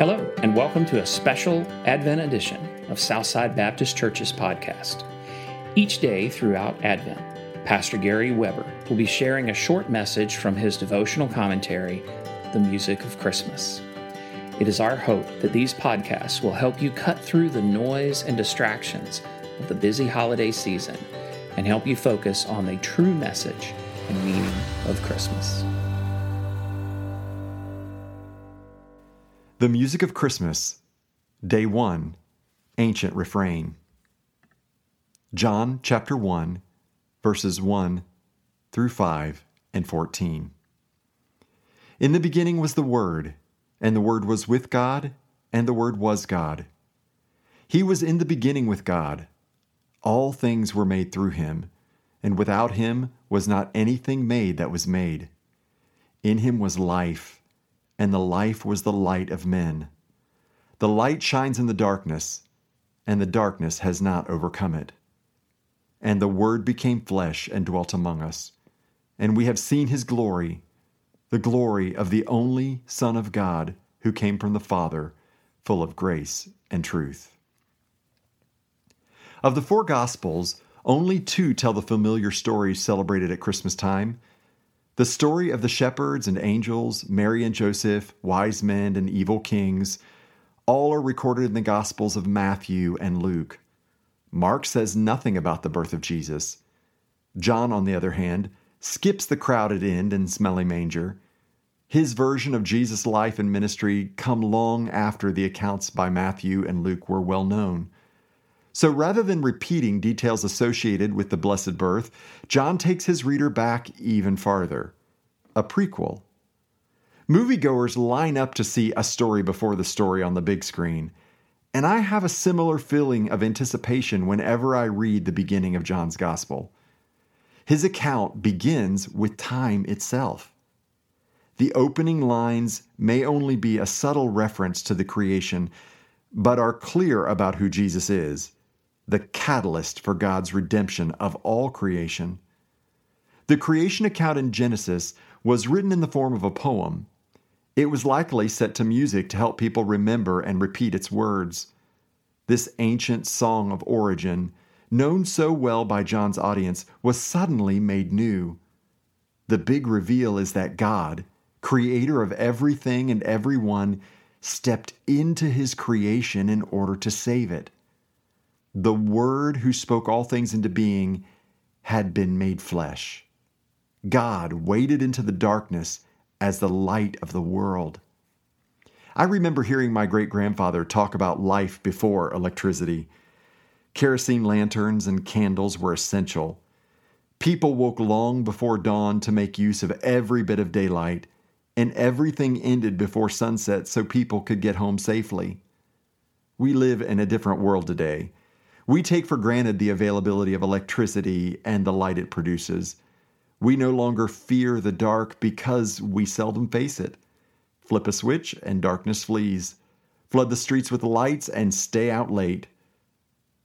Hello, and welcome to a special Advent edition of Southside Baptist Church's podcast. Each day throughout Advent, Pastor Gary Weber will be sharing a short message from his devotional commentary, The Music of Christmas. It is our hope that these podcasts will help you cut through the noise and distractions of the busy holiday season and help you focus on the true message and meaning of Christmas. The Music of Christmas, Day 1, Ancient Refrain. John chapter 1, verses 1 through 5 and 14. In the beginning was the Word, and the Word was with God, and the Word was God. He was in the beginning with God. All things were made through him, and without him was not anything made that was made. In him was life and the life was the light of men. The light shines in the darkness, and the darkness has not overcome it. And the Word became flesh and dwelt among us, and we have seen his glory, the glory of the only Son of God who came from the Father, full of grace and truth. Of the four Gospels, only two tell the familiar stories celebrated at Christmas time the story of the shepherds and angels, Mary and Joseph, wise men and evil kings, all are recorded in the Gospels of Matthew and Luke. Mark says nothing about the birth of Jesus. John, on the other hand, skips the crowded inn and smelly manger. His version of Jesus' life and ministry come long after the accounts by Matthew and Luke were well known. So rather than repeating details associated with the Blessed Birth, John takes his reader back even farther a prequel. Moviegoers line up to see a story before the story on the big screen, and I have a similar feeling of anticipation whenever I read the beginning of John's Gospel. His account begins with time itself. The opening lines may only be a subtle reference to the creation, but are clear about who Jesus is the catalyst for God's redemption of all creation. The creation account in Genesis was written in the form of a poem. It was likely set to music to help people remember and repeat its words. This ancient song of origin, known so well by John's audience, was suddenly made new. The big reveal is that God, creator of everything and everyone, stepped into his creation in order to save it the Word who spoke all things into being had been made flesh. God waded into the darkness as the light of the world. I remember hearing my great grandfather talk about life before electricity. Kerosene lanterns and candles were essential. People woke long before dawn to make use of every bit of daylight, and everything ended before sunset so people could get home safely. We live in a different world today we take for granted the availability of electricity and the light it produces. We no longer fear the dark because we seldom face it. Flip a switch and darkness flees. Flood the streets with lights and stay out late.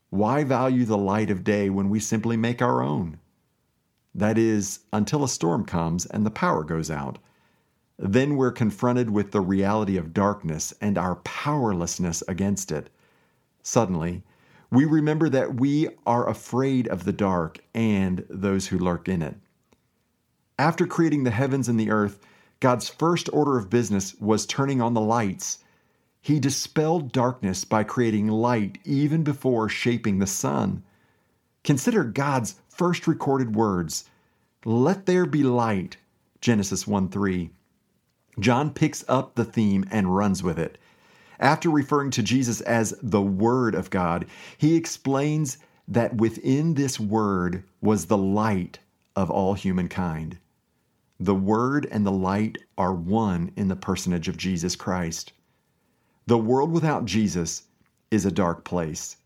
Why value the light of day when we simply make our own? That is, until a storm comes and the power goes out. Then we're confronted with the reality of darkness and our powerlessness against it. Suddenly, we remember that we are afraid of the dark and those who lurk in it. After creating the heavens and the earth, God's first order of business was turning on the lights. He dispelled darkness by creating light even before shaping the sun. Consider God's first recorded words Let there be light, Genesis 1 3. John picks up the theme and runs with it. After referring to Jesus as the Word of God, he explains that within this Word was the light of all humankind. The Word and the light are one in the personage of Jesus Christ. The world without Jesus is a dark place.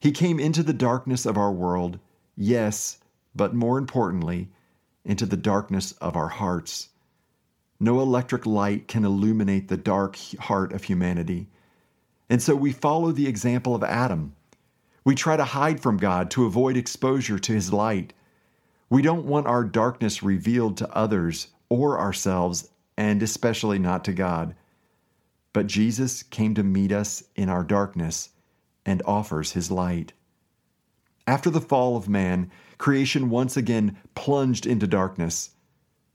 He came into the darkness of our world, yes, but more importantly, into the darkness of our hearts. No electric light can illuminate the dark heart of humanity. And so we follow the example of Adam. We try to hide from God to avoid exposure to his light. We don't want our darkness revealed to others or ourselves, and especially not to God. But Jesus came to meet us in our darkness and offers his light. After the fall of man, creation once again plunged into darkness.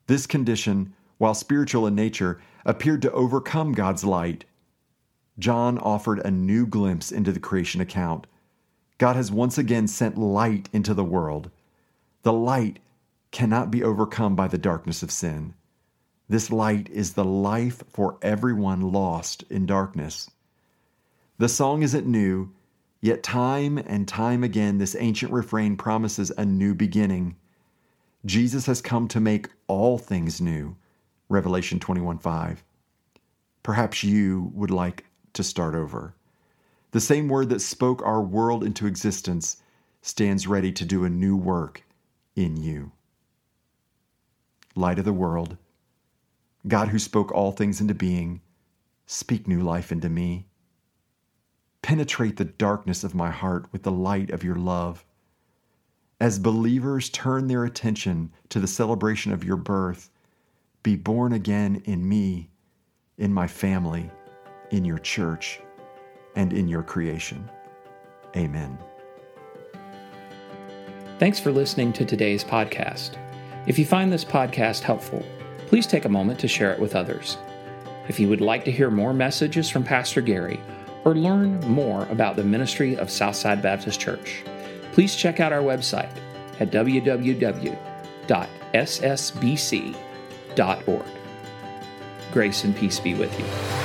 This condition, while spiritual in nature, appeared to overcome God's light. John offered a new glimpse into the creation account. God has once again sent light into the world. The light cannot be overcome by the darkness of sin. This light is the life for everyone lost in darkness. The song isn't new, yet time and time again this ancient refrain promises a new beginning. Jesus has come to make all things new. Revelation 21 5. Perhaps you would like to start over. The same word that spoke our world into existence stands ready to do a new work in you. Light of the world God who spoke all things into being, speak new life into me. Penetrate the darkness of my heart with the light of your love. As believers turn their attention to the celebration of your birth, be born again in me, in my family, in your church, and in your creation. Amen. Thanks for listening to today's podcast. If you find this podcast helpful, please take a moment to share it with others. If you would like to hear more messages from Pastor Gary or learn more about the ministry of Southside Baptist Church, please check out our website at www.ssbc.org. Grace and peace be with you.